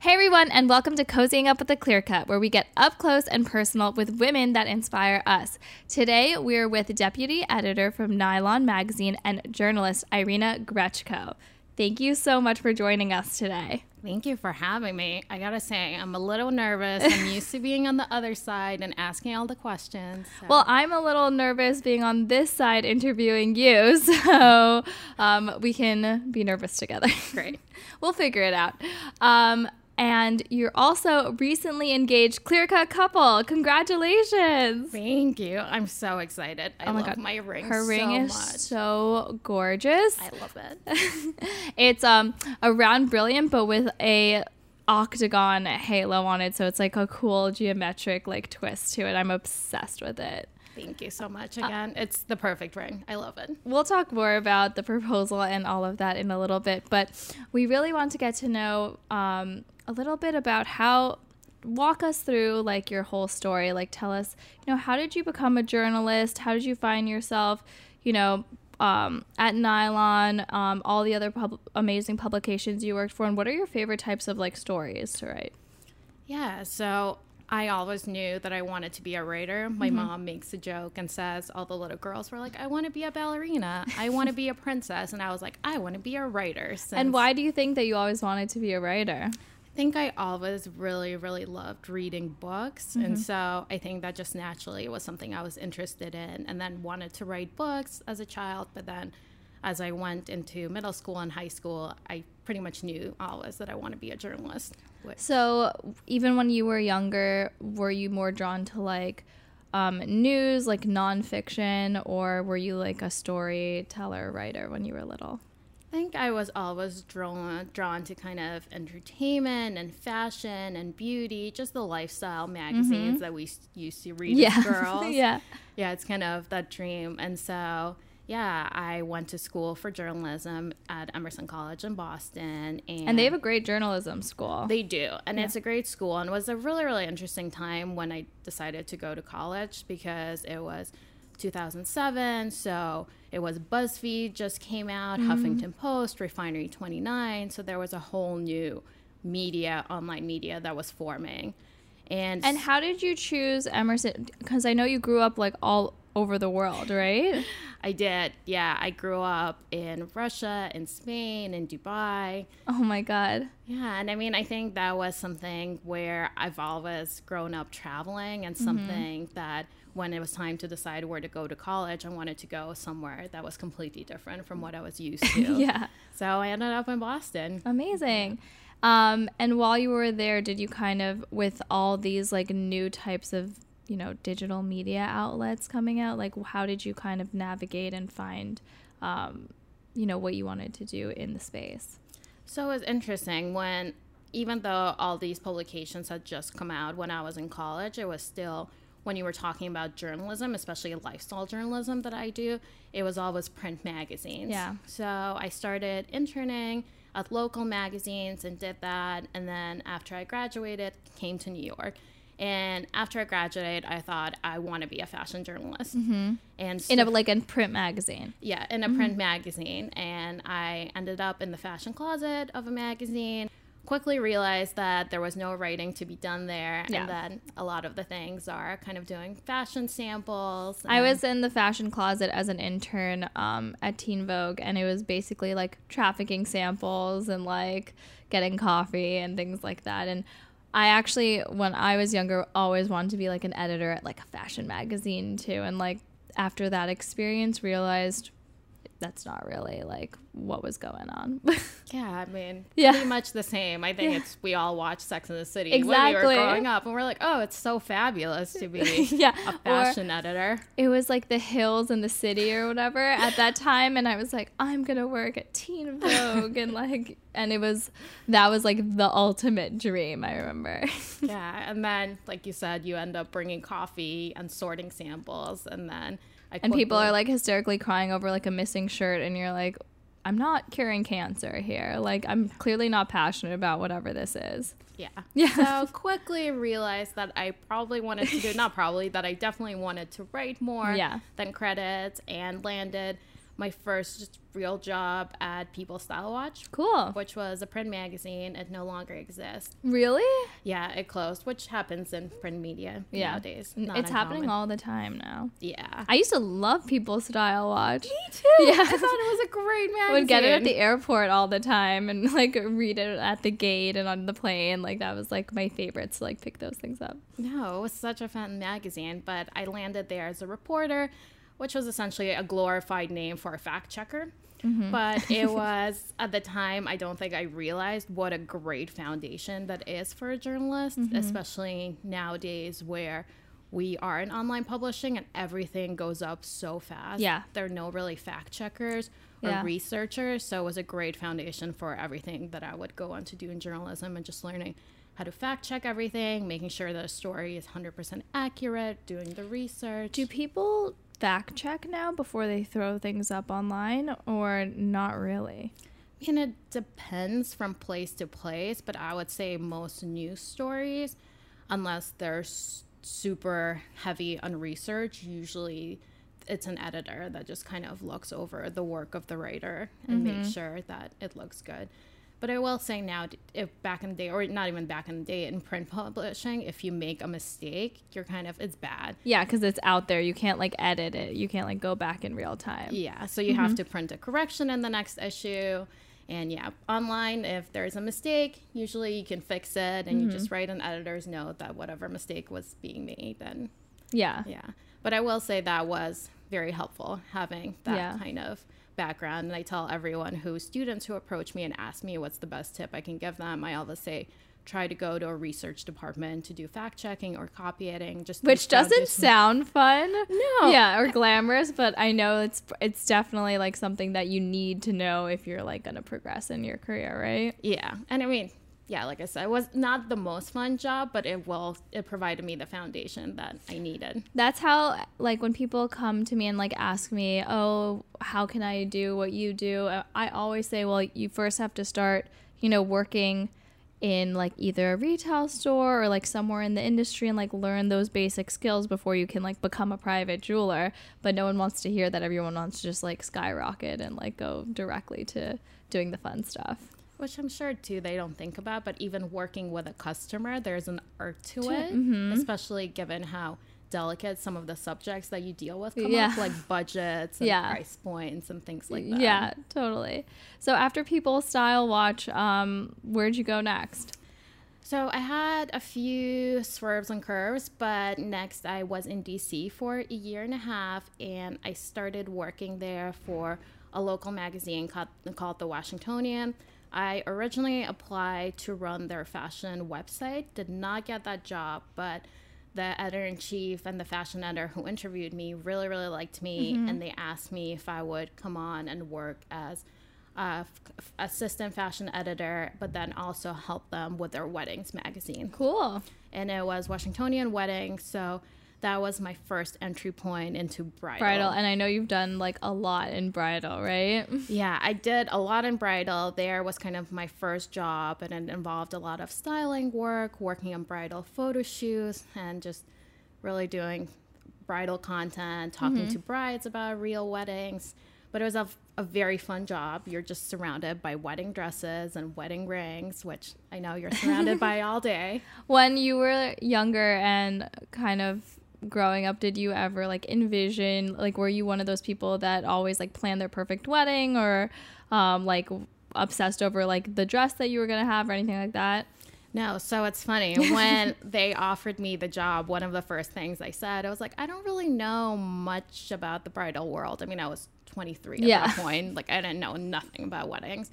Hey everyone, and welcome to Cozying Up with the Clear Cut, where we get up close and personal with women that inspire us. Today, we're with deputy editor from Nylon Magazine and journalist Irina Grechko. Thank you so much for joining us today. Thank you for having me. I gotta say, I'm a little nervous. I'm used to being on the other side and asking all the questions. So. Well, I'm a little nervous being on this side interviewing you, so um, we can be nervous together. Great. we'll figure it out. Um, and you're also recently engaged clear cut couple. Congratulations! Thank you. I'm so excited. I oh my love God. my ring. Her so ring is much. so gorgeous. I love it. it's um a round brilliant, but with a octagon halo on it, so it's like a cool geometric like twist to it. I'm obsessed with it. Thank you so much again. Uh, it's the perfect ring. I love it. We'll talk more about the proposal and all of that in a little bit, but we really want to get to know um, a little bit about how walk us through like your whole story like tell us you know how did you become a journalist how did you find yourself you know um, at nylon um, all the other pub- amazing publications you worked for and what are your favorite types of like stories to write yeah so I always knew that I wanted to be a writer. My mm-hmm. mom makes a joke and says all the little girls were like, "I want to be a ballerina. I want to be a princess," and I was like, "I want to be a writer." and why do you think that you always wanted to be a writer? Think I always really, really loved reading books. Mm-hmm. And so I think that just naturally was something I was interested in and then wanted to write books as a child. But then as I went into middle school and high school, I pretty much knew always that I want to be a journalist. So even when you were younger, were you more drawn to like, um, news, like nonfiction, or were you like a storyteller writer when you were little? I think I was always drawn drawn to kind of entertainment and fashion and beauty, just the lifestyle magazines mm-hmm. that we used to read yeah. as girls. yeah, yeah, it's kind of that dream. And so, yeah, I went to school for journalism at Emerson College in Boston, and, and they have a great journalism school. They do, and yeah. it's a great school, and it was a really really interesting time when I decided to go to college because it was 2007. So it was BuzzFeed just came out, mm-hmm. Huffington Post, Refinery 29. So there was a whole new media, online media that was forming. And and how did you choose Emerson? Because I know you grew up like all over the world, right? I did. Yeah, I grew up in Russia, in Spain, in Dubai. Oh my god. Yeah, and I mean, I think that was something where I've always grown up traveling and mm-hmm. something mm-hmm. that when it was time to decide where to go to college, I wanted to go somewhere that was completely different from what I was used to. yeah. So I ended up in Boston. Amazing. Um, and while you were there, did you kind of, with all these like new types of, you know, digital media outlets coming out, like how did you kind of navigate and find, um, you know, what you wanted to do in the space? So it was interesting when, even though all these publications had just come out when I was in college, it was still when you were talking about journalism, especially lifestyle journalism that I do, it was always print magazines. Yeah. So I started interning at local magazines and did that. And then after I graduated, came to New York. And after I graduated, I thought I want to be a fashion journalist. Mm-hmm. And so, in a like a print magazine. Yeah, in a mm-hmm. print magazine. And I ended up in the fashion closet of a magazine quickly realized that there was no writing to be done there yeah. and then a lot of the things are kind of doing fashion samples i was in the fashion closet as an intern um, at teen vogue and it was basically like trafficking samples and like getting coffee and things like that and i actually when i was younger always wanted to be like an editor at like a fashion magazine too and like after that experience realized that's not really like what was going on. yeah, I mean, yeah. pretty much the same. I think yeah. it's we all watched Sex in the City exactly. when we were growing up, and we're like, oh, it's so fabulous to be yeah. a fashion or editor. It was like the hills and the city or whatever at that time, and I was like, I'm gonna work at Teen Vogue, and like, and it was that was like the ultimate dream. I remember. yeah, and then like you said, you end up bringing coffee and sorting samples, and then and people are like hysterically crying over like a missing shirt, and you're like, I'm not curing cancer here. Like, I'm clearly not passionate about whatever this is. Yeah. Yeah. So quickly realized that I probably wanted to do, not probably, that I definitely wanted to write more yeah. than credits and landed my first real job at People Style Watch, Cool. which was a print magazine. It no longer exists. Really? Yeah, it closed, which happens in print media Yeah. nowadays. Not it's happening all the time now. Yeah. I used to love People Style Watch. Me too. Yeah. I thought it was a great magazine. Would get it at the airport all the time and like read it at the gate and on the plane. Like that was like my favorite to like pick those things up. No, it was such a fun magazine, but I landed there as a reporter, which was essentially a glorified name for a fact checker. Mm-hmm. But it was at the time, I don't think I realized what a great foundation that is for a journalist, Mm-hmm. especially nowadays where we are in online publishing and everything goes up so fast. Yeah. There are no really fact checkers or Yeah. researchers. So it was a great foundation for everything that I would go on to do in journalism and just learning how to fact check everything, making sure that a story is 100% accurate, doing the research. Do people fact check now before they throw things up online or not really? I mean, it depends from place to place, but I would say most news stories, unless they're s- super heavy on research, usually it's an editor that just kind of looks over the work of the writer and makes mm-hmm. sure that it looks good. But I will say now, if back in the day, or not even back in the day in print publishing, if you make a mistake, you're kind of, it's bad. Yeah, because it's out there. You can't like edit it. You can't like go back in real time. Yeah, so you have mm-hmm. to print a correction in the next issue. And yeah, online, if there's a mistake, usually you can fix it and you mm-hmm. just write an editor's note that whatever mistake was being made. And Yeah. yeah, but I will say that was very helpful having that Yeah. kind of background. And I tell everyone who students who approach me and ask me what's the best tip I can give them, I always say, try to go to a research department to do fact checking or copy editing. Just Which doesn't sound fun. No. Yeah, or glamorous, but I know it's it's definitely like something that you need to know if you're like gonna progress in your career, right? Yeah, and I mean, yeah, like I said, it was not the most fun job, but it will it provided me the foundation that I needed. That's how like when people come to me and like ask me, "Oh, how can I do what you do?" I always say, "Well, you first have to start, you know, working in like either a retail store or like somewhere in the industry and like learn those basic skills before you can like become a private jeweler." But no one wants to hear that. Everyone wants to just like skyrocket and like go directly to doing the fun stuff. Which I'm sure too they don't think about, but even working with a customer, there's an art to To- it, mhm. especially given how delicate some of the subjects that you deal with come Yeah. up, like budgets and Yeah. price points and things like that. Yeah, totally. So after People Style Watch, um, where'd you go next? So I had a few swerves and curves, but next I was in DC for a year and a half, and I started working there for a local magazine called, called The Washingtonian. I originally applied to run their fashion website, did not get that job, but the editor in chief and the fashion editor who interviewed me really, really liked me, and they asked me if I would come on and work as uh, f- assistant fashion editor, but then also help them with their weddings magazine. Cool. And it was Washingtonian wedding, so that was my first entry point into bridal. Bridal, and I know you've done like a lot in bridal, right? Yeah, I did a lot in bridal. There was kind of my first job, and it involved a lot of styling work, working on bridal photo shoots, and just really doing bridal content, talking mm-hmm. to brides about real weddings. But it was a, a very fun job. You're just surrounded by wedding dresses and wedding rings, which I know you're surrounded by all day. When you were younger and kind of growing up, did you ever like envision like were you one of those people that always like planned their perfect wedding or um, like obsessed over like the dress that you were gonna have or anything like that? No, so it's funny. When they offered me the job, one of the first things I said, I was like, I don't really know much about the bridal world. I mean, I was 23 at Yeah. that point. Like, I didn't know nothing about weddings.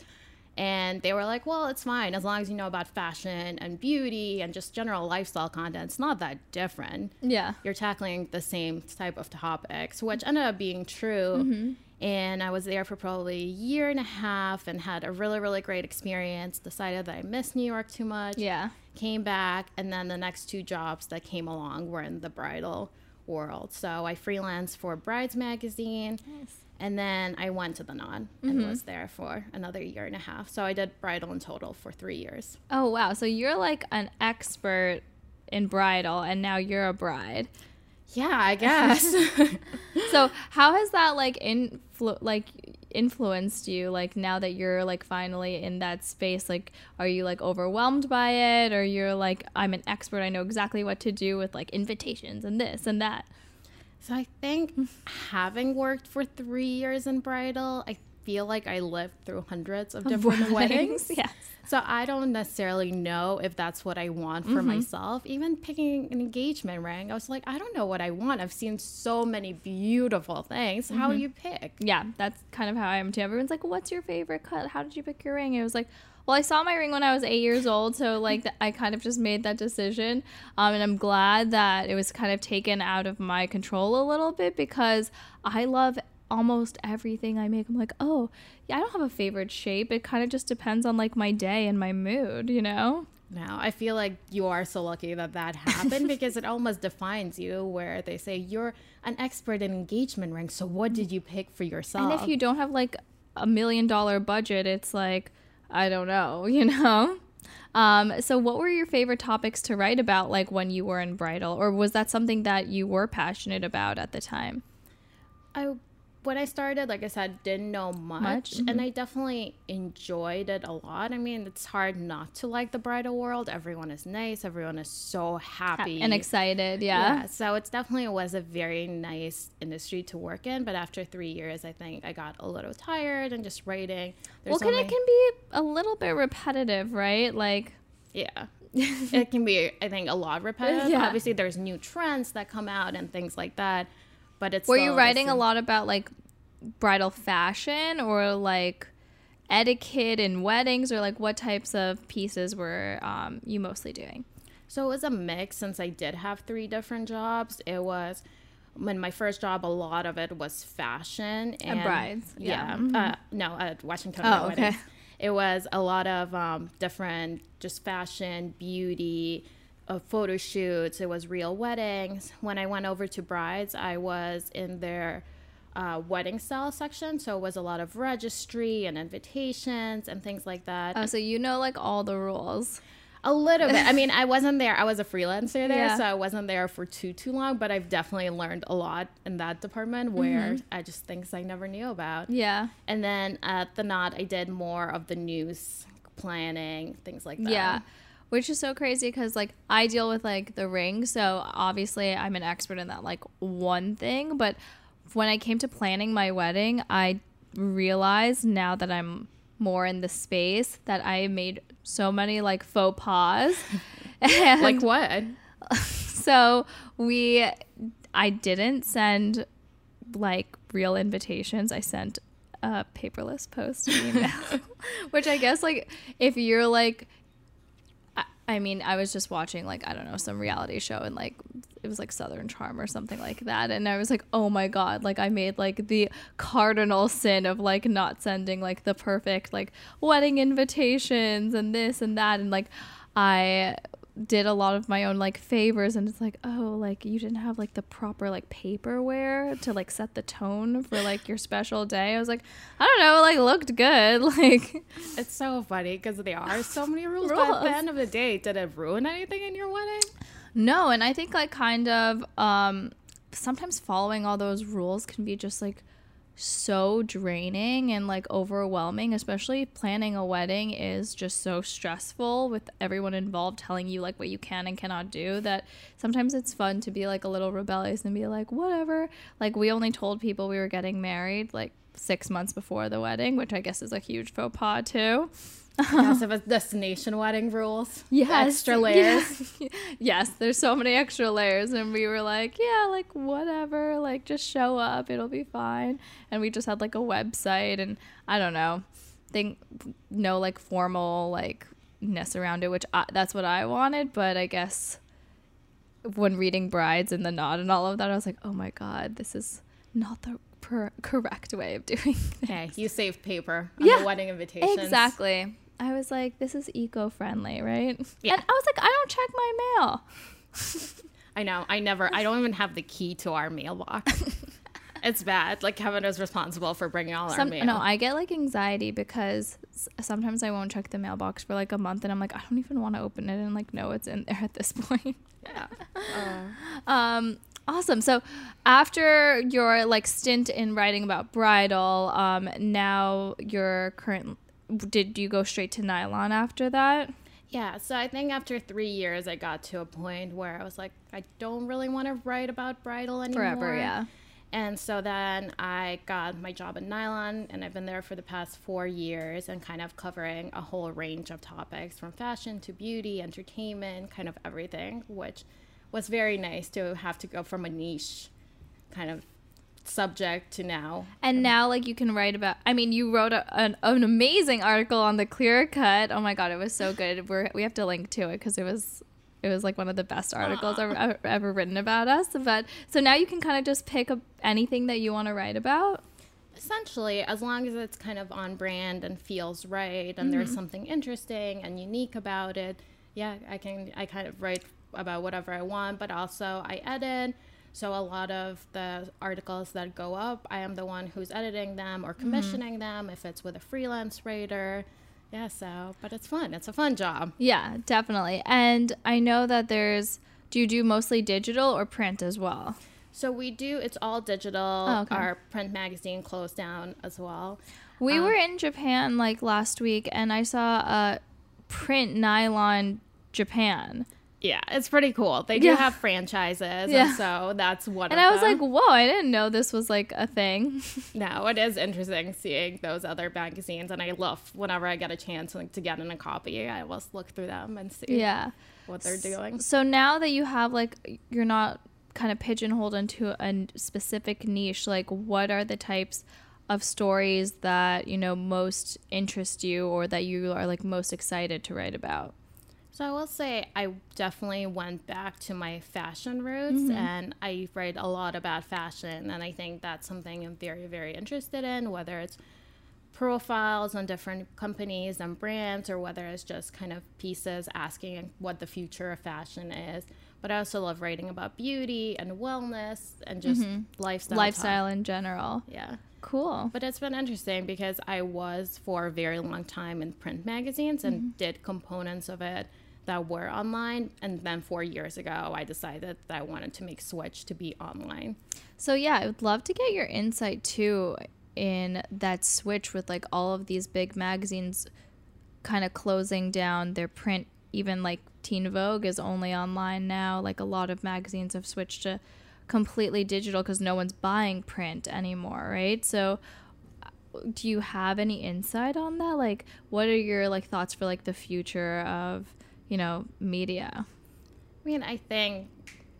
And they were like, well, it's fine as long as you know about fashion and beauty and just general lifestyle content. It's not that different. Yeah. You're tackling the same type of topics, which ended up being true. Mm-hmm. And I was there for probably a year and a half and had a really, really great experience. Decided that I missed New York too much Yeah. came back and then the next two jobs that came along were in the bridal world so i freelanced for brides magazine and then i went to the Knot and mm-hmm. was there for another year and a half. So i did bridal in total for three years. Oh wow. So you're like an expert in bridal and now you're a bride. Yeah, I guess. so how has that like influ like influenced you like now that you're like finally in that space? Like are you like overwhelmed by it? Or you're like i'm an expert. I know exactly what to do with like invitations and this and that so i think having worked for three years in bridal i feel like i lived through hundreds of different weddings, weddings. yes so I don't necessarily know if that's what I want for mm-hmm. myself. Even picking an engagement ring, I was like, I don't know what I want. I've seen so many beautiful things. Mm-hmm. How do you pick? Yeah, that's kind of how I am too. Everyone's like, "What's your favorite cut? How did you pick your ring?" It was like, well, I saw my ring when I was eight years old, so like th- I kind of just made that decision, um, and I'm glad that it was kind of taken out of my control a little bit because I love almost everything I make. I'm like, oh, yeah, I don't have a favorite shape. It kind of just depends on like my day and my mood, you know? Now, I feel like you are so lucky that that happened because it almost defines you where they say you're an expert in engagement rings. So what did you pick for yourself? And if you don't have like a million dollar budget, it's like, I don't know, you know? Um, so what were your favorite topics to write about like when you were in bridal or was that something that you were passionate about at the time? I when I started, like I said, didn't know much, much? Mm-hmm. and I definitely enjoyed it a lot. I mean, it's hard not to like the bridal world. Everyone is nice. Everyone is so happy and excited. Yeah. yeah. So it's definitely was a very nice industry to work in. But after three years, I think I got a little tired and just writing. There's well, can it can be a little bit repetitive, right? Like. Yeah. it can be, I think, a lot repetitive. Yeah. Obviously, there's new trends that come out and things like that but it's were you writing a lot about like bridal fashion or like etiquette in weddings or like what types of pieces were um, you mostly doing so it was a mix since i did have three different jobs it was when my first job a lot of it was fashion and, and brides yeah, yeah. Mm-hmm. Uh, no at washington oh, okay. It was a lot of um, different just fashion beauty uh, photo shoots. It was real weddings. When I went over to brides, I was in their uh, wedding style section. So it was a lot of registry and invitations and things like that. Oh, so you know like all the rules. A little bit. I mean, I wasn't there. I was a freelancer there, yeah. so I wasn't there for too too long. But I've definitely learned a lot in that department where mm-hmm. I just things I never knew about. Yeah. And then at the knot, I did more of the news planning, things like that. Yeah which is so crazy because like I deal with like the ring, so obviously I'm an expert in that like one thing. But when I came to planning my wedding, I realized now that I'm more in the space that I made so many like faux pas. and like what? So we, I didn't send like real invitations. I sent a paperless post email, which I guess like if you're like I mean, I was just watching like I don't know some reality show and like it was like Southern Charm or something like that, and I was like, oh my god, like I made like the cardinal sin of like not sending like the perfect like wedding invitations and this and that, and like I did a lot of my own like favors and it's like oh like you didn't have like the proper like paperware to like set the tone for like your special day. I was like i don't know like looked good like. It's so funny because there are so many rules, rules but at the end of the day did it ruin anything in your wedding? No and i think like kind of um sometimes following all those rules can be just like so draining and like overwhelming, especially planning a wedding is just so stressful with everyone involved telling you like what you can and cannot do that sometimes it's fun to be like a little rebellious and be like, whatever. Like, we only told people we were getting married like six months before the wedding, which I guess is a huge faux pas too Uh-huh. yes, if a destination wedding rules. Yes. Extra layers. Yeah. yes, there's so many extra layers. And we were like, yeah, like whatever, like just show up, it'll be fine. And we just had like a website and I don't know, think no like formal like ness around it, which I, that's what I wanted. But I guess when reading Brides and the Knot and all of that, I was like, oh my God, this is not the per- correct way of doing things. Okay, you save paper on yeah, the wedding invitations. Exactly. I was like, this is eco friendly, right? Yeah. And I was like, I don't check my mail. I know. I never, I don't even have the key to our mailbox. it's bad. Like Kevin is responsible for bringing all Some, our mail. No, I get like anxiety because sometimes I won't check the mailbox for like a month and I'm like, I don't even want to open it and like know it's in there at this point. Yeah. Uh. Um, Awesome. So after your like stint in writing about bridal, um, now your current did you go straight to nylon after that? Yeah, so I think after three years, I got to a point where I was like, I don't really want to write about bridal anymore. Forever, yeah. And so then I got my job at Nylon, and I've been there for the past four years and kind of covering a whole range of topics from fashion to beauty, entertainment, kind of everything, which was very nice to have to go from a niche kind of subject to now. And now, like, you can write about. I mean, you wrote a, an, an amazing article on the clear cut. Oh my god, it was so good. We're, we have to link to it because it was it was like one of the best articles ever, ever, ever written about us. But so now you can kind of just pick up anything that you want to write about. Essentially, as long as it's kind of on brand and feels right, and mm-hmm. there's something interesting and unique about it, yeah, I can I kind of write about whatever I want. But also, I edit so a lot of the articles that go up, I am the one who's editing them or mm-hmm. commissioning mm-hmm. them if it's with a freelance writer. Yeah, so but it's fun. It's a fun job. Yeah, definitely. And I know that there's do you do mostly digital or print as well? So we do it's all digital. Oh, okay. Our print magazine closed down as well. We um, were in Japan like last week and I saw a print nylon Japan. Yeah, it's pretty cool. They do yeah. have franchises, yeah. and so that's one. And I was them. like, "Whoa! I didn't know this was like a thing." no, it is interesting seeing those other magazines, and I love whenever I get a chance like, to get in a copy. I always look through them and see. Yeah. what they're doing. So now that you have like, you're not kind of pigeonholed into a specific niche. Like, what are the types of stories that you know most interest you, or that you are like most excited to write about? So I will say I definitely went back to my fashion roots mm-hmm. and I write a lot about fashion and I think that's something I'm very very interested in whether it's profiles on different companies and brands or whether it's just kind of pieces asking what the future of fashion is. But I also love writing about beauty and wellness and just mm-hmm. lifestyle lifestyle talk. in general. Yeah. Cool. But it's been interesting because I was for a very long time in print magazines and mm-hmm. did components of it that were online and then four years ago i decided that i wanted to make switch to be online. So yeah i would love to get your insight too in that switch with like all of these big magazines kind of closing down their print. Even like teen vogue is only online now. Like a lot of magazines have switched to completely digital because no one's buying print anymore right? So uh, do you have any insight on that? Like what are your like thoughts for like the future of you know, media? I mean, I think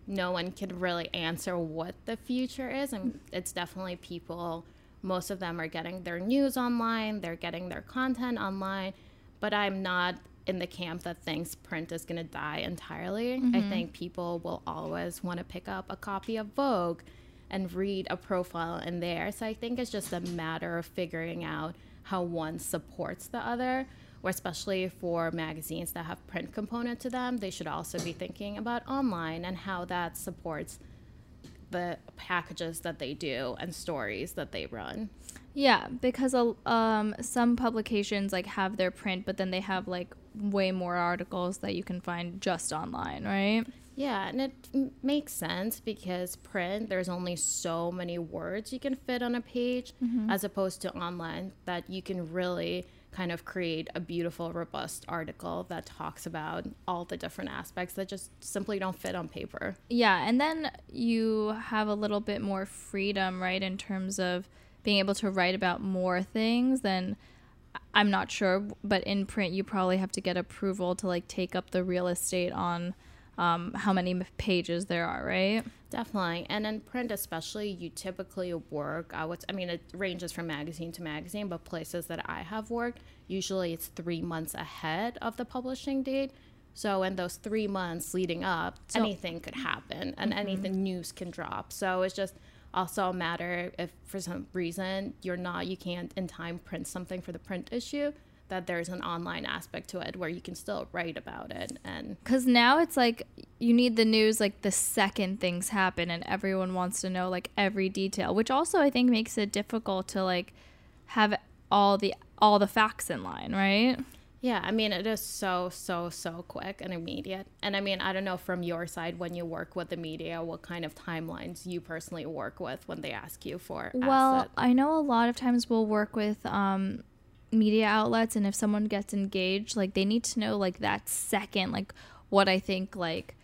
no one could really answer what the future is. and it's definitely people, most of them are getting their news online, they're getting their content online, but I'm not in the camp that thinks print is going to die entirely. Mm-hmm. I think people will always want to pick up a copy of Vogue and read a profile in there. So I think it's just a matter of figuring out how one supports the other or especially for magazines that have print component to them, they should also be thinking about online and how that supports the packages that they do and stories that they run. Yeah, because um, some publications like have their print, but then they have like way more articles that you can find just online, right? Yeah, and it m- makes sense because print, there's only so many words you can fit on a page, mm-hmm. as opposed to online that you can really kind of create a beautiful, robust article that talks about all the different aspects that just simply don't fit on paper. Yeah, and then you have a little bit more freedom, right, in terms of being able to write about more things than I'm not sure, but in print you probably have to get approval to like take up the real estate on um, how many pages there are, right? Definitely. And in print, especially, you typically work. I would, I mean, it ranges from magazine to magazine, but places that I have worked, usually it's three months ahead of the publishing date. So in those three months leading up, so, anything could happen and mm-hmm. anything news can drop. So it's just also a matter if for some reason you're not, you can't in time print something for the print issue that there's an online aspect to it where you can still write about it and because now it's like you need the news like the second things happen and everyone wants to know like every detail which also i think makes it difficult to like have all the all the facts in line right Yeah, I mean, it is so, so, so quick and immediate. And I mean, I don't know from your side when you work with the media, what kind of timelines you personally work with when they ask you for Well, asset. I know a lot of times we'll work with um, media outlets, and if someone gets engaged, like they need to know like that second, like what I think, like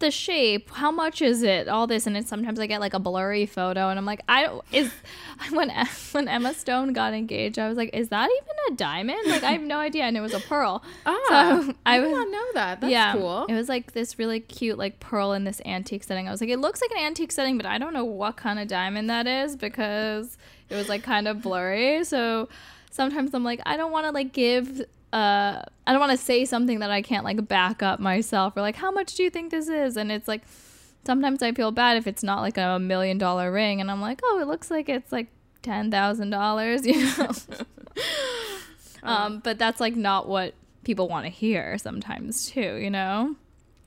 the shape, how much is it, all this, and then sometimes I get like a blurry photo, and I'm like, I don't is when when Emma Stone got engaged, I was like, is that even a diamond? Like I have no idea, and it was a pearl. Ah, So, I did not know that. That's yeah, cool. It was like this really cute like pearl in this antique setting. I was like, it looks like an antique setting, but I don't know what kind of diamond that is because it was like kind of blurry. So sometimes I'm like, I don't want to like give. Uh, I don't want to say something that I can't like back up myself or like how much do you think this is and it's like sometimes I feel bad if it's not like a million dollar ring and I'm like oh it looks like it's like ten thousand dollars you know um but that's like not what people want to hear sometimes too you know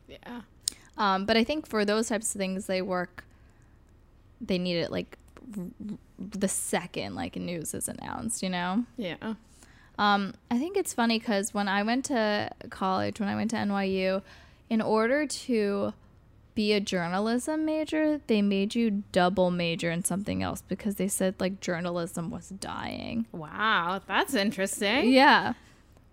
yeah. um, but I think for those types of things, they work. They need it like the second like news is announced. You know. Yeah. Um, I think it's funny because when I went to college, when I went to NYU, in order to be a journalism major, they made you double major in something else because they said like journalism was dying. Wow, that's interesting. Yeah.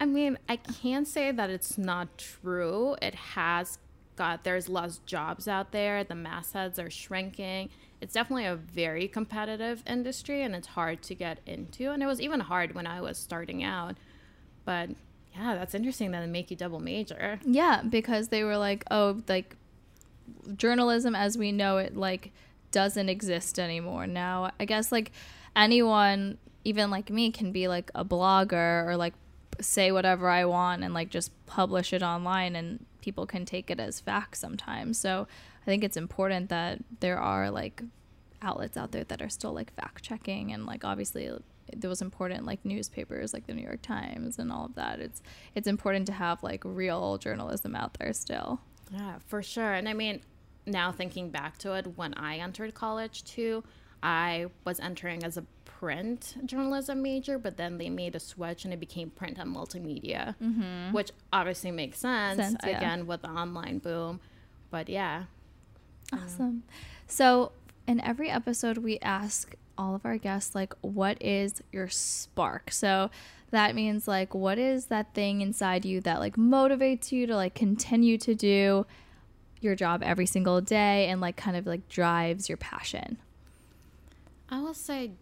I mean, I can't say that it's not true. It has got there's less jobs out there. The mastheads are shrinking. It's definitely a very competitive industry and it's hard to get into. And it was even hard when I was starting out. But yeah, that's interesting that they make you double major. Yeah, because they were like, oh, like journalism as we know it like doesn't exist anymore now. I guess like anyone, even like me, can be like a blogger or like say whatever I want and like just publish it online and people can take it as fact sometimes. So I think it's important that there are like outlets out there that are still like fact checking and like obviously those important like newspapers like the New York Times and all of that. It's it's important to have like real journalism out there still. Yeah, for sure. And I mean, now thinking back to it, when I entered college too, I was entering as a print journalism major, but then they made a switch and it became print and multimedia, mm-hmm. which obviously makes sense, Sense, yeah. again with the online boom. But yeah, um, Awesome. So, in every episode, we ask all of our guests, like, what is your spark? So, that means, like, what is that thing inside you that, like, motivates you to, like, continue to do your job every single day and, like, kind of, like, drives your passion? I will say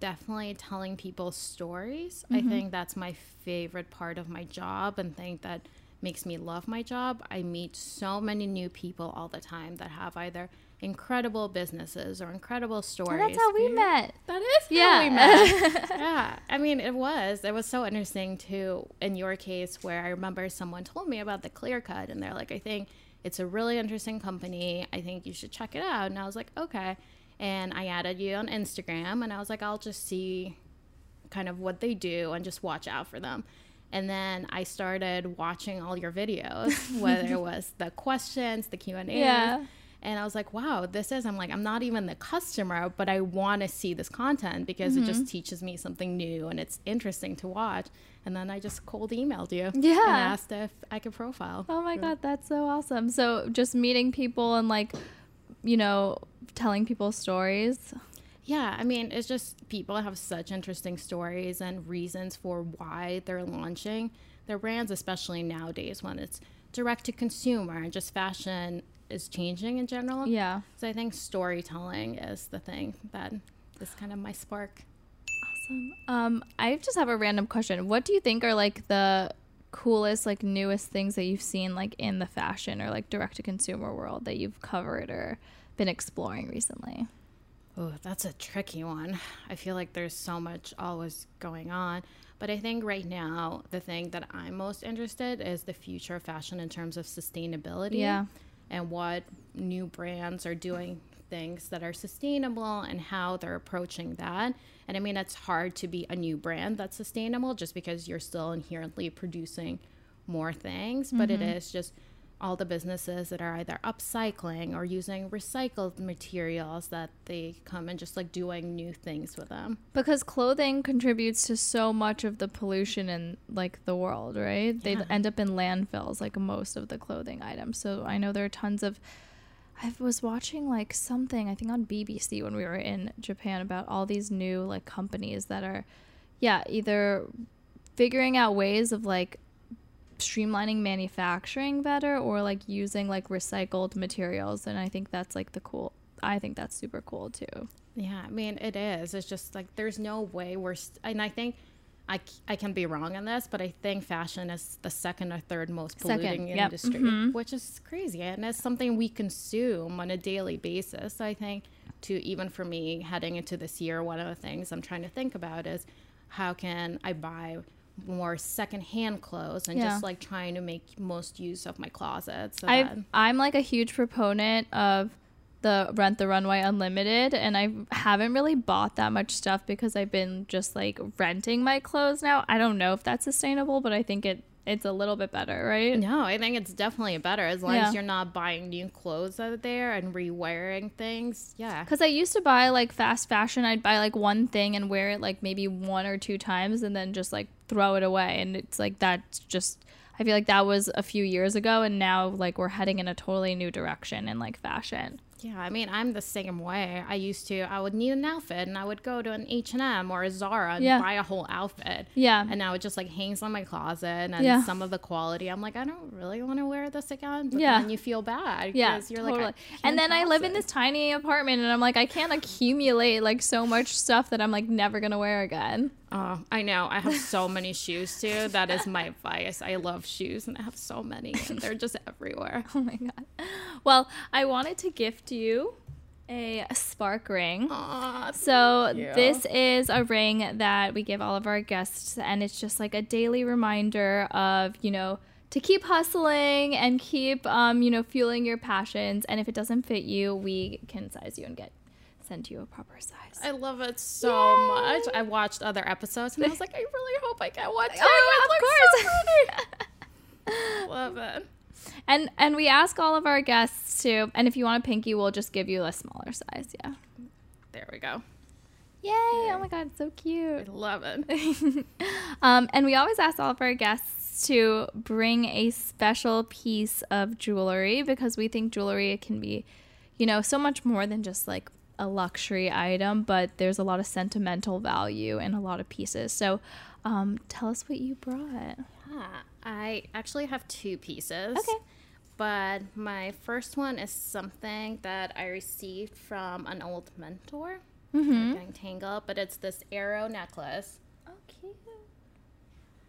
definitely telling people stories. I mm-hmm. think that's my favorite part of my job and think that makes me love my job. I meet so many new people all the time that have either incredible businesses or incredible stories. Oh, that's how we met. That is Yeah. how we met. yeah. I mean, it was. It was so interesting too in your case where I remember someone told me about the clear cut and they're like, I think it's a really interesting company. I think you should check it out. And I was like, okay. And I added you on Instagram and I was like, I'll just see kind of what they do and just watch out for them. And then I started watching all your videos, whether it was the questions, the Q and A, Yeah. and I was like, wow, this is, I'm like, I'm not even the customer, but I want to see this content because it Mm-hmm. just teaches me something new and it's interesting to watch. And then I just cold emailed you Yeah. and asked if I could profile. Oh my God, that's so awesome. So, just meeting people and, like, you know, telling people stories. Yeah, I mean, it's just people have such interesting stories and reasons for why they're launching their brands, especially nowadays when it's direct to consumer and just fashion is changing in general. Yeah. So I think storytelling is the thing that is kind of my spark. Awesome. Um, I just have a random question. What do you think are like the coolest, like newest things that you've seen like in the fashion or like direct to consumer world that you've covered or been exploring recently? Oh, that's a tricky one. I feel like there's so much always going on. But I think right now, the thing that I'm most interested is the future of fashion in terms of sustainability. Yeah. And what new brands are doing things that are sustainable and how they're approaching that. And I mean, it's hard to be a new brand that's sustainable just because you're still inherently producing more things, but it mm-hmm. is just all the businesses that are either upcycling or using recycled materials that they come and just like doing new things with them. Because clothing contributes to so much of the pollution in like the world, right? They end up in landfills like most of the clothing items. So I know there are tons of I was watching like something I think on BBC when we were in Japan about all these new like companies that are yeah, either figuring out ways of like streamlining manufacturing better or like using like recycled materials and I think that's like the cool I think that's super cool too. Yeah, I mean, it is. It's just like there's no way we're, and I think I, I can be wrong on this, but I think fashion is the second or third most Second, polluting yep, industry, mhm. which is crazy. And it's something we consume on a daily basis. So I think, to even for me heading into this year, one of the things I'm trying to think about is how can I buy more secondhand clothes and Yeah. just like trying to make most use of my closet. So I that, I'm like a huge proponent of the Rent the Runway Unlimited, and I haven't really bought that much stuff because I've been just like renting my clothes now. I don't know if that's sustainable, but I think it it's a little bit better, right? No, I think it's definitely better as long Yeah. as you're not buying new clothes out there and rewiring things. Yeah. Because I used to buy like fast fashion, I'd buy like one thing and wear it like maybe one or two times and then just like throw it away. And it's like that's just, I feel like that was a few years ago. And now like we're heading in a totally new direction in like fashion. Yeah, I mean, I'm the same way. I used to, I would need an outfit and I would go to an H&M or a Zara and Yeah. buy a whole outfit. Yeah. And now it just like hangs on my closet and Yeah. some of the quality, I'm like, I don't really want to wear this again. But Yeah. then you feel bad. Yeah, you're totally. like, and then I live in this tiny apartment, and I'm like, I can't accumulate like so much stuff that I'm like never gonna wear again. Oh, I know. I have so many shoes too. That is my vice. I love shoes and I have so many and they're just everywhere. Oh my god. Well, I wanted to gift you a spark ring. Aw, So this is a ring that we give all of our guests, and it's just like a daily reminder of you know to keep hustling and keep um, you know fueling your passions. And if it doesn't fit you, we can size you and get send you a proper size. I love it so Yay. much. I watched other episodes and I was like, I really hope I get one too. Oh, It of looks so love it. and and we ask all of our guests to, and if you want a pinky, we'll just give you a smaller size. Yeah. There we go. Yay! Oh my god, so cute. I love it. Um, and we always ask all of our guests to bring a special piece of jewelry because we think jewelry can be, you know, so much more than just like a luxury item, but there's a lot of sentimental value in a lot of pieces. So, um, tell us what you brought. Yeah, I actually have two pieces. Okay. But my first one is something that I received from an old mentor. Mm-hmm. Tangled, but it's this arrow necklace. Oh, cute.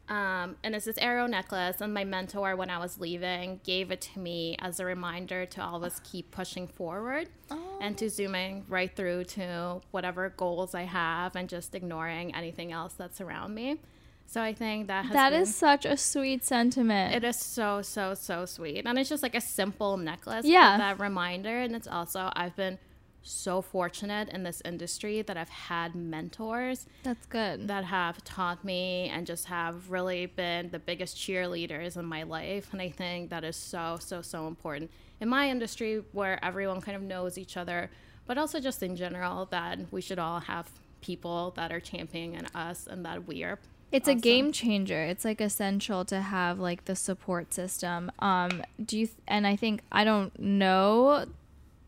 Um, and it's this arrow necklace, and my mentor, when I was leaving, gave it to me as a reminder to always keep pushing forward Oh. and to zooming right through to whatever goals I have and just ignoring anything else that's around me. So I think that has That been, is such a sweet sentiment. it is so so so sweet, and it's just like a simple necklace. Yeah. that reminder, and it's also I've been so fortunate in this industry that I've had mentors That's good. that have taught me and just have really been the biggest cheerleaders in my life. And I think that is so, so, so important in my industry where everyone kind of knows each other, but also just in general that we should all have people that are championing us and that we are. It's a game changer. It's like essential to have like the support system. Um, do you? Th- and I think I don't know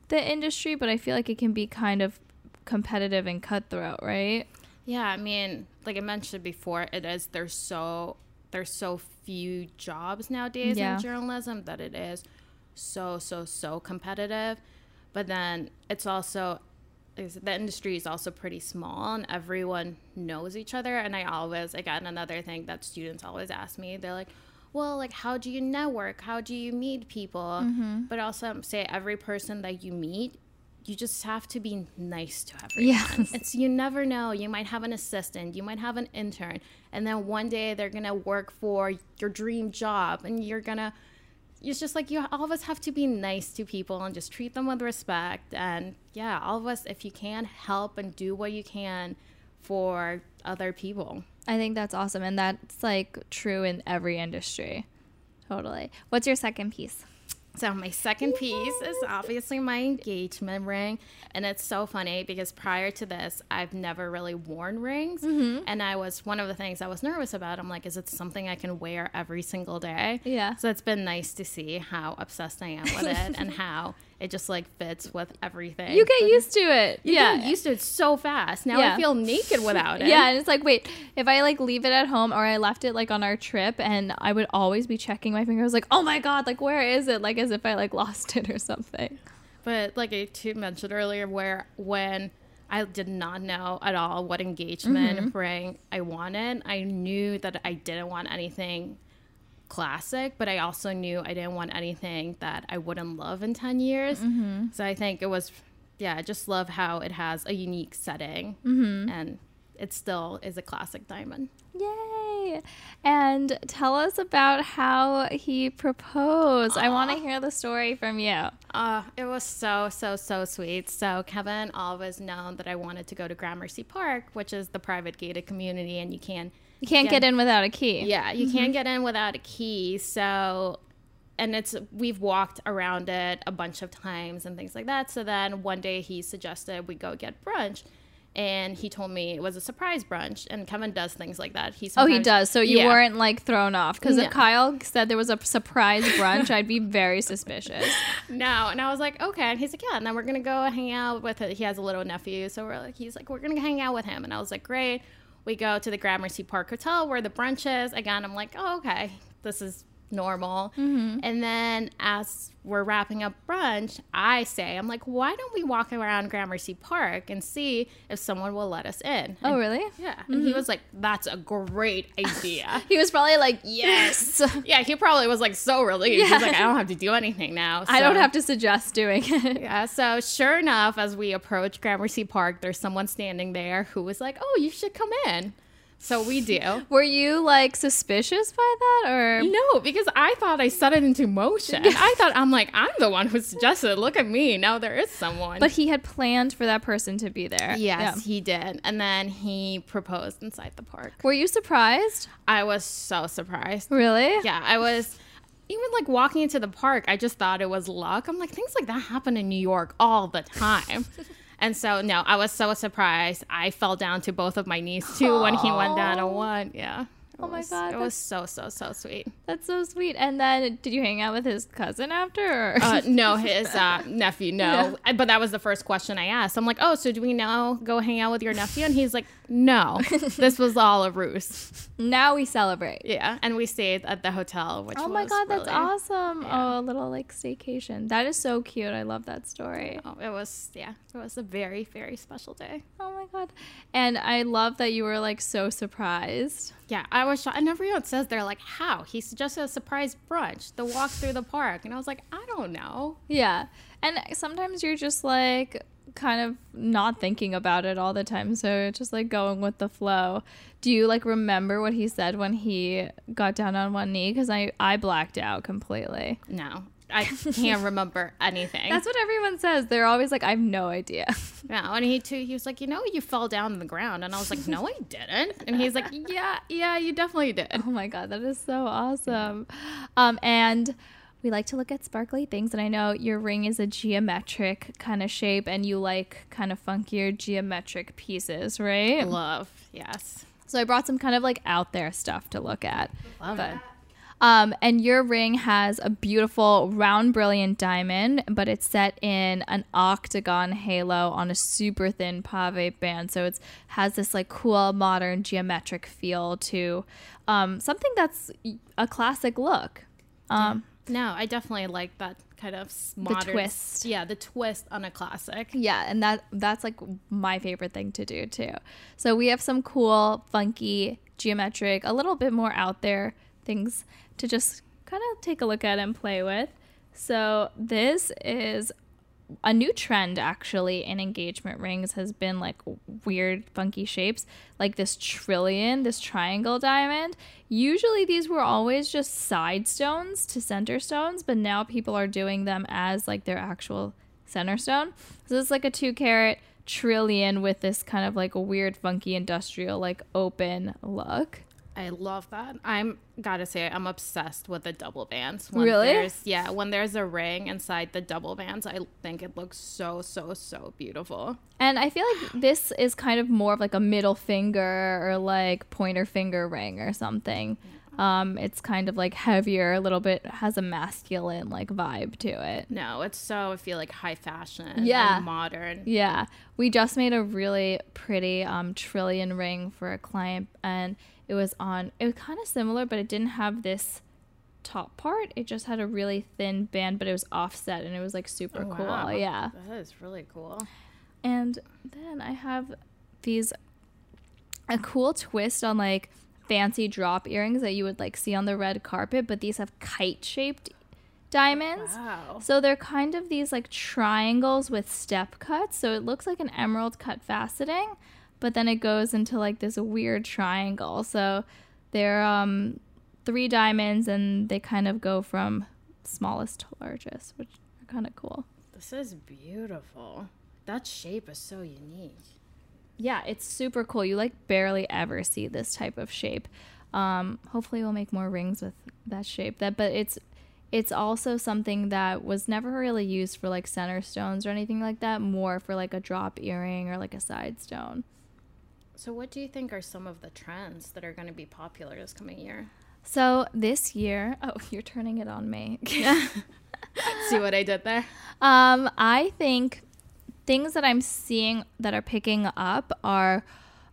the industry, but I feel like it can be kind of competitive and cutthroat, right? Yeah, I mean, like I mentioned before, it is there's so there's so few jobs nowadays Yeah. in journalism that it is so so so competitive. But then it's also the industry is also pretty small and everyone knows each other and I always again another thing that students always ask me they're like well like how do you network? How do you meet people? Mm-hmm. But also say every person that you meet you just have to be nice to everyone. Yes. it's you never know. You might have an assistant you might have an intern and then one day they're gonna work for your dream job and you're gonna it's just like you all of us have to be nice to people and just treat them with respect. And yeah all of us if you can help and do what you can for other people I think that's awesome, and that's like true in every industry. Totally. What's your second piece? So my second piece is obviously my engagement ring, and it's so funny because prior to this, I've never really worn rings, Mm-hmm. and I was one of the things I was nervous about. I'm like, is it something I can wear every single day? Yeah. So it's been nice to see how obsessed I am with it and how it just like fits with everything. You get But used to it. you yeah. get used to it so fast. Now Yeah. I feel naked without it. Yeah, and it's like, wait, if I like leave it at home or I left it like on our trip and I would always be checking my fingers like, oh my god, like where is it? Like as if I like lost it or something. But like I too mentioned earlier, where when I did not know at all what engagement Mm-hmm. ring I wanted, I knew that I didn't want anything classic, but I also knew I didn't want anything that I wouldn't love in 10 years. Mm-hmm. So I think it was, yeah, I just love how it has a unique setting Mm-hmm. and it still is a classic diamond. Yay! And tell us about how he proposed. I want to hear the story from you. Uh, it was so, so, so sweet. So, Kevin always known that I wanted to go to Gramercy Park, which is the private gated community, and you can, You can't Yeah. get in without a key. yeah, you can't mm-hmm. get in without a key. So, and it's, we've walked around it a bunch of times and things like that. So then one day he suggested we go get brunch. And he told me it was a surprise brunch, and Kevin does things like that. He Oh, he does. So you Yeah. weren't like thrown off because No. if Kyle said there was a surprise brunch, I'd be very suspicious. No, and I was like, okay. And he's like, yeah. And then we're gonna go hang out with it. He has a little nephew, so we're like, he's like, we're gonna hang out with him. And I was like, great. We go to the Gramercy Park Hotel where the brunch is. Again, I'm like, oh, okay, this is normal. Mm-hmm. And then as we're wrapping up brunch, I say, I'm like, why don't we walk around Gramercy Park and see if someone will let us in? Oh, really? Yeah. And he mm-hmm. was like, that's a great idea. He was probably like, yes. yeah, he probably was like so relieved. He's like, I don't have to do anything now. I don't have to suggest doing it. yeah, so sure enough, as we approach Gramercy Park, there's someone standing there who was like, "Oh, you should come in." So we do. Were you like suspicious by that or No, because I thought I set it into motion. I thought I'm like I'm the one who suggested. Uh, look at me. Now there is someone. but he had planned for that person to be there. yes, Yeah. he did, and then he proposed inside the park. Were you surprised? I was so surprised. Really? Yeah, I was. Even like walking into the park, I just thought it was luck. I'm like, things like that happen in New York all the time. and so, no, I was so surprised. I fell down to both of my knees too when he went down on one. Yeah. It Oh my was- God, It was so, so, so sweet. That's so sweet. And then did you hang out with his cousin after? Or? Uh, no, his uh, nephew, no. But that was the first question I asked. I'm like, oh, so do we now go hang out with your nephew? And he's like, no, this was all a ruse. now we celebrate. Yeah. And we stayed at the hotel, which Oh my god, that's awesome. yeah. Oh, a little like staycation. That is so cute. I love that story. Oh, it was, yeah, it was a very, very special day. Oh my god. And I love that you were like so surprised. Yeah, I was shocked. And everyone says they're like, how? He suggested a surprise brunch, the walk through the park. And I was like, I don't know. Yeah. And sometimes you're just like kind of not thinking about it all the time. So it's just like going with the flow. Do you like remember what he said when he got down on one knee? Because I, I blacked out completely. No, I can't remember anything. That's what everyone says. They're always like, I have no idea. no, and he too, he was like, you know, you fell down on the ground. And I was like, no, I didn't. And he's like, yeah, yeah, you definitely did. Oh my god, that is so awesome. Um, and we like to look at sparkly things, and I know your ring is a geometric kind of shape, and you like kind of funkier geometric pieces, right? Love, yes. So I brought some kind of like out there stuff to look at. Love But- it. Um, and your ring has a beautiful round brilliant diamond, but it's set in an octagon halo on a super thin pave band. So it's has this like cool modern geometric feel to um, something that's a classic look. Um, No, I definitely like that kind of modern twist. Yeah, the twist on a classic. Yeah, and that that's like my favorite thing to do too. So we have some cool, funky, geometric, a little bit more out there things to just kind of take a look at and play with. So this is a new trend actually in engagement rings has been like weird funky shapes like this trillion this triangle diamond. Usually these were always just side stones to center stones but now people are doing them as like their actual center stone. So it's like a two carat trillion with this kind of like a weird funky industrial like open look I love that. I'm gotta say I'm obsessed with the double bands. When Really? there's- Yeah, when there's a ring inside the double bands, I think it looks so so so beautiful. And I feel like this is kind of more of like a middle finger or like pointer finger ring or something. Um, it's kind of like heavier, a little bit has a masculine like vibe to it. No, it's so I feel like high fashion. Yeah. and modern. Yeah, we just made a really pretty um, trillion ring for a client, and it was on. It was kind of similar, but it didn't have this top part. It just had a really thin band, but it was offset, and it was like super Oh, cool. wow. Yeah, That is really cool. and then I have these a cool twist on like fancy drop earrings that you would like see on the red carpet, but these have kite shaped diamonds. Wow. So they're kind of these like triangles with step cuts. So it looks like an emerald cut faceting, but then it goes into like this weird triangle. So they're um three diamonds and they kind of go from smallest to largest, which are kind of cool. This is beautiful. That shape is so unique. Yeah, it's super cool. You like barely ever see this type of shape. Um, hopefully, we'll make more rings with that shape. That, but it's it's also something that was never really used for like center stones or anything like that. More for like a drop earring or like a side stone. So, what do you think are some of the trends that are going to be popular this coming year? So this year, oh, you're turning it on me. See what I did there? Um, I think things that I'm seeing that are picking up are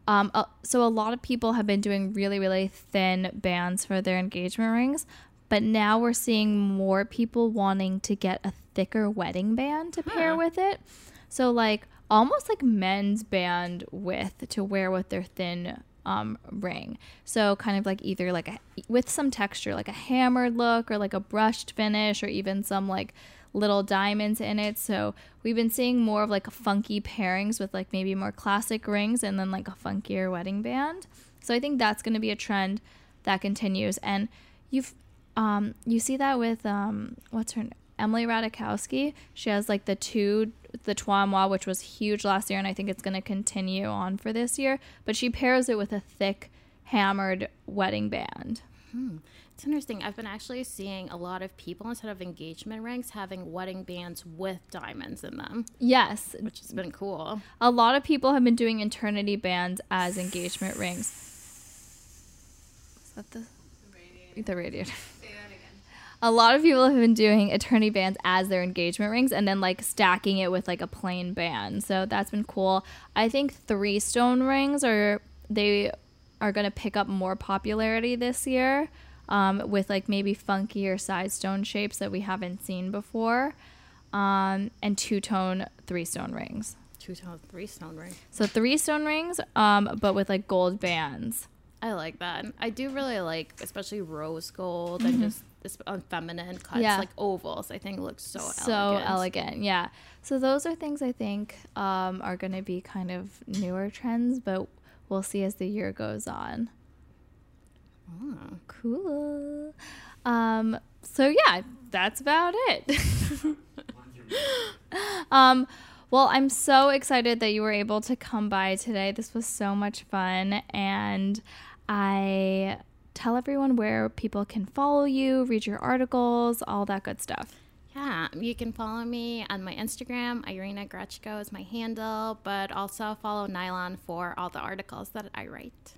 um, uh, so a lot of people have been doing really, really thin bands for their engagement rings, but now we're seeing more people wanting to get a thicker wedding band to pair Huh. with it. So like almost like men's band width to wear with their thin um, ring. So kind of like either like a, with some texture, like a hammered look or like a brushed finish or even some like little diamonds in it. So we've been seeing more of like funky pairings with like maybe more classic rings and then like a funkier wedding band. So I think that's going to be a trend that continues. And you've um, you see that with um, what's her name? Emily Ratajkowski. She has like the two, the Toi et Moi, which was huge last year, and I think it's going to continue on for this year. But she pairs it with a thick, hammered wedding band. Hmm. It's interesting. I've been actually seeing a lot of people instead of engagement rings having wedding bands with diamonds in them, Yes, which has been cool. a lot of people have been doing eternity bands as engagement rings. Is that the the radiator? A lot of people have been doing eternity bands as their engagement rings and then like stacking it with like a plain band. So that's been cool. I think three stone rings are they are going to pick up more popularity this year um, with like maybe funkier side stone shapes that we haven't seen before. Um, and two tone three stone rings. Two tone, three stone ring. So three stone rings, um, but with like gold bands. I like that. I do really like, especially rose gold and just this uh, feminine cuts, Yeah. like ovals. I think looks so, so elegant. elegant. Yeah. So those are things I think um, are going to be kind of newer trends, but we'll see as the year goes on. Oh. Cool. Um, so yeah, that's about it. um, well, I'm so excited that you were able to come by today. This was so much fun, and I tell everyone where people can follow you, read your articles, all that good stuff. Yeah, you can follow me on my Instagram. Irina Grechko is my handle, but also follow Nylon for all the articles that I write.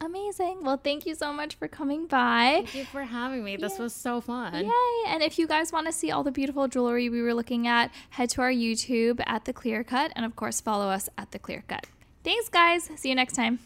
Amazing. Well, thank you so much for coming by. Thank you for having me. This Yeah. was so fun. Yay! And if you guys want to see all the beautiful jewelry we were looking at, head to our YouTube at The Clear Cut and, of course, follow us at The Clear Cut. Thanks, guys. See you next time.